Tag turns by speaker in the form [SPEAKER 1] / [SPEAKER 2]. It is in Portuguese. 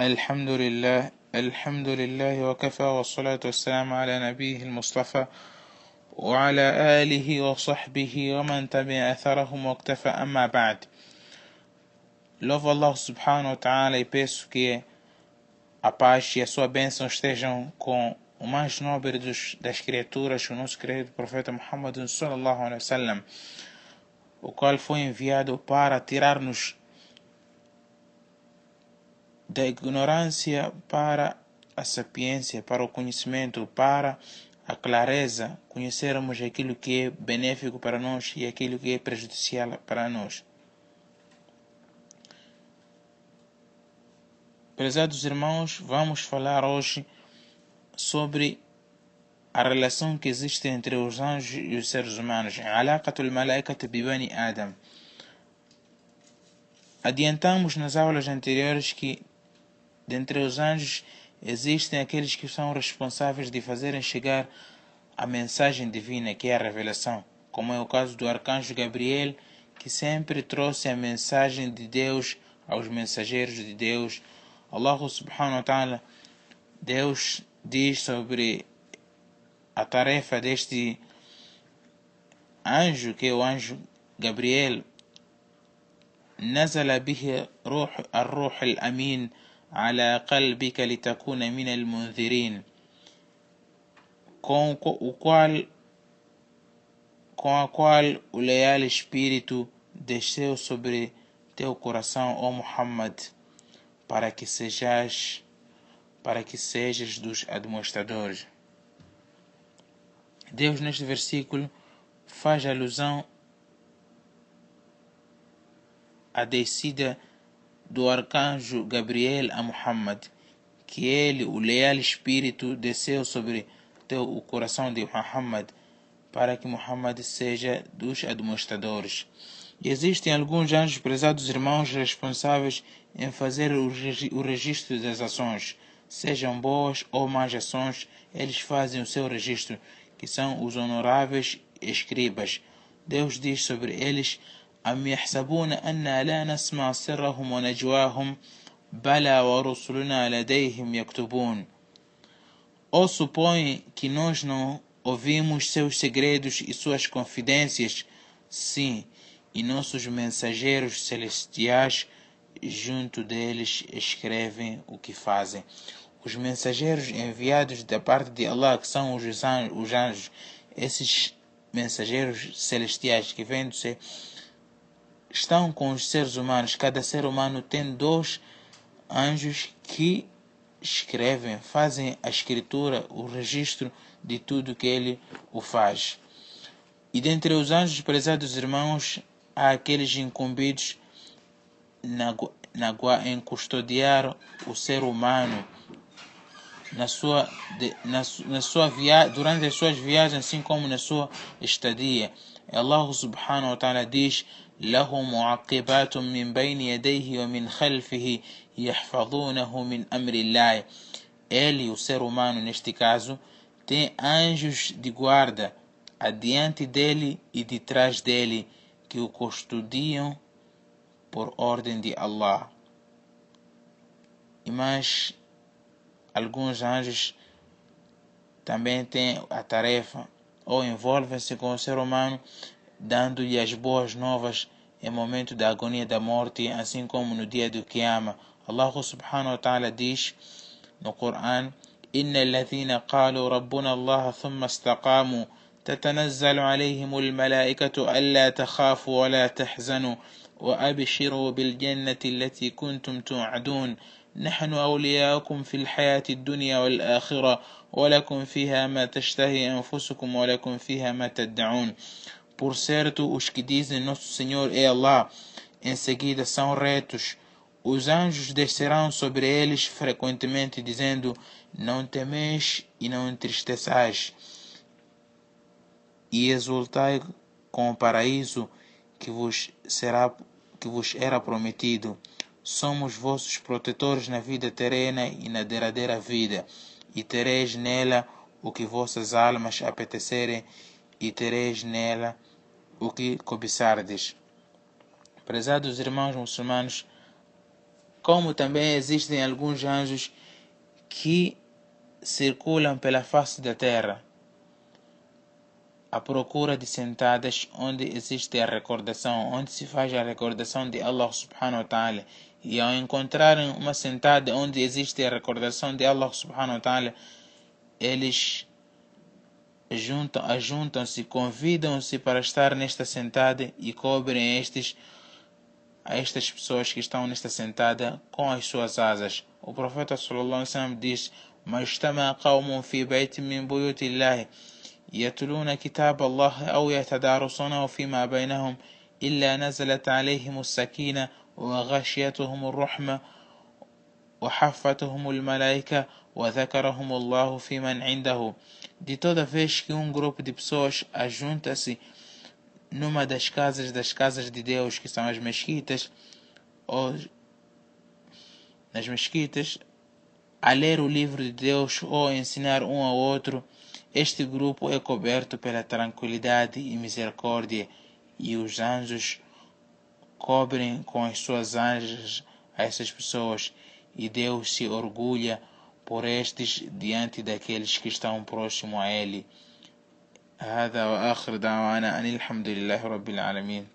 [SPEAKER 1] الحمد لله الحمد لله وكفى والصلاة والسلام على نبيه المصطفى وعلى آله وصحبه ومن تبع أثرهم واكتفى أما بعد Louvo Allah subhanahu wa ta'ala e peço que a paz e a sua bênção estejam com o mais nobre dos, das criaturas, o nosso querido profeta Muhammad sallallahu alaihi wasallam, o qual foi enviado para tirar-nos da ignorância para a sapiência, para o conhecimento, para a clareza, conhecermos aquilo que é benéfico para nós e aquilo que é prejudicial para nós. Prezados irmãos, vamos falar hoje sobre a relação que existe entre os anjos e os seres humanos. Bibani Adam. Adiantamos nas aulas anteriores que Dentre os anjos existem aqueles que são responsáveis de fazerem chegar a mensagem divina, que é a revelação, como é o caso do arcanjo Gabriel, que sempre trouxe a mensagem de Deus aos mensageiros de Deus. Allah subhanahu wa ta'ala, Deus diz sobre a tarefa deste anjo, que é o anjo Gabriel. نزل به روح الروح الأمين ala qalbika litakuna min almunzirin com o qual com a qual o leal espírito desceu sobre teu coração, ó Muhammad, para que sejas para que sejas dos administradores. Deus neste versículo faz alusão à descida do arcanjo Gabriel a Muhammad, que ele, o leal espírito, desceu sobre teu, o coração de Muhammad, para que Muhammad seja dos administradores. Existem alguns anjos, prezados irmãos, responsáveis em fazer o, o registro das ações, sejam boas ou más ações, eles fazem o seu registro, que são os honoráveis escribas. Deus diz sobre eles أم يحسبون أنا لا نسمع سرهم ونجواهم بلى ورسلنا لديهم يكتبون Ou supõe que nós não ouvimos seus segredos e suas confidências? Sim, e nossos mensageiros celestiais junto deles escrevem o que fazem. Os mensageiros enviados da parte de Allah, que são os anjos, esses mensageiros celestiais que vêm do céu, estão com os seres humanos. Cada ser humano tem dois anjos que escrevem, fazem a escritura, o registro de tudo que ele o faz. E dentre os anjos, prezados irmãos, há aqueles incumbidos na, na, em custodiar o ser humano na sua, de, na, na sua via, durante as suas viagens, assim como na sua estadia. Allah subhanahu wa ta'ala diz له معقبات من بين يديه ومن خلفه يحفظونه من أمر الله ele, o ser humano neste caso, tem anjos de guarda adiante dele e de trás dele que o custodiam por ordem de Allah. E mais alguns anjos também têm a tarefa ou envolvem-se com o ser humano dando-lhe as boas novas em momento da agonia da morte, assim como no dia do Qiyama. Allah subhanahu wa ta'ala diz no Coran: إن الذين قالوا ربنا الله ثم استقاموا تتنزل عليهم الملائكة ألا تخافوا ولا تحزنوا وأبشروا بالجنة التي كنتم توعدون نحن أولياؤكم في الحياة الدنيا والآخرة ولكم فيها ما تشتهي أنفسكم ولكم فيها ما تدعون Por certo, os que dizem Nosso Senhor é Allah, em seguida são retos. Os anjos descerão sobre eles frequentemente, dizendo: Não temeis e não entristeçais, e exultai com o paraíso que vos, será, que vos era prometido. Somos vossos protetores na vida terrena e na derradeira vida, e tereis nela o que vossas almas apetecerem e tereis nela o que cobiçardes. Prezados irmãos muçulmanos, como também existem alguns anjos que circulam pela face da terra à procura de sentadas onde existe a recordação, onde se faz a recordação de Allah subhanahu wa ta'ala e ao encontrarem uma sentada onde existe a recordação de Allah subhanahu wa ta'ala, eles juntam, ajuntam-se, convidam-se para estar nesta sentada e cobrem estes estas pessoas que estão nesta sentada com as suas asas. O profeta sallallahu alaihi wasallam diz: "Mas tama qaumun fi bayt min buyutillah yatluna kitab Allah aw yatadarusunahu fima bainahum illa nazalat alaihim as-sakinah وغشيتهم الرحمة وحفتهم الملائكة وذكرهم الله في من عنده de toda vez que um grupo de pessoas ajunta-se numa das casas das casas de Deus que são as mesquitas ou nas mesquitas a ler o livro de Deus ou ensinar um ao outro este grupo é coberto pela tranquilidade e misericórdia, e os anjos cobrem com as suas anjas a essas pessoas, e Deus se orgulha por estes diante daqueles que estão próximo a Ele. هذا وآخر دعوانا أن الحمد لله رب العالمين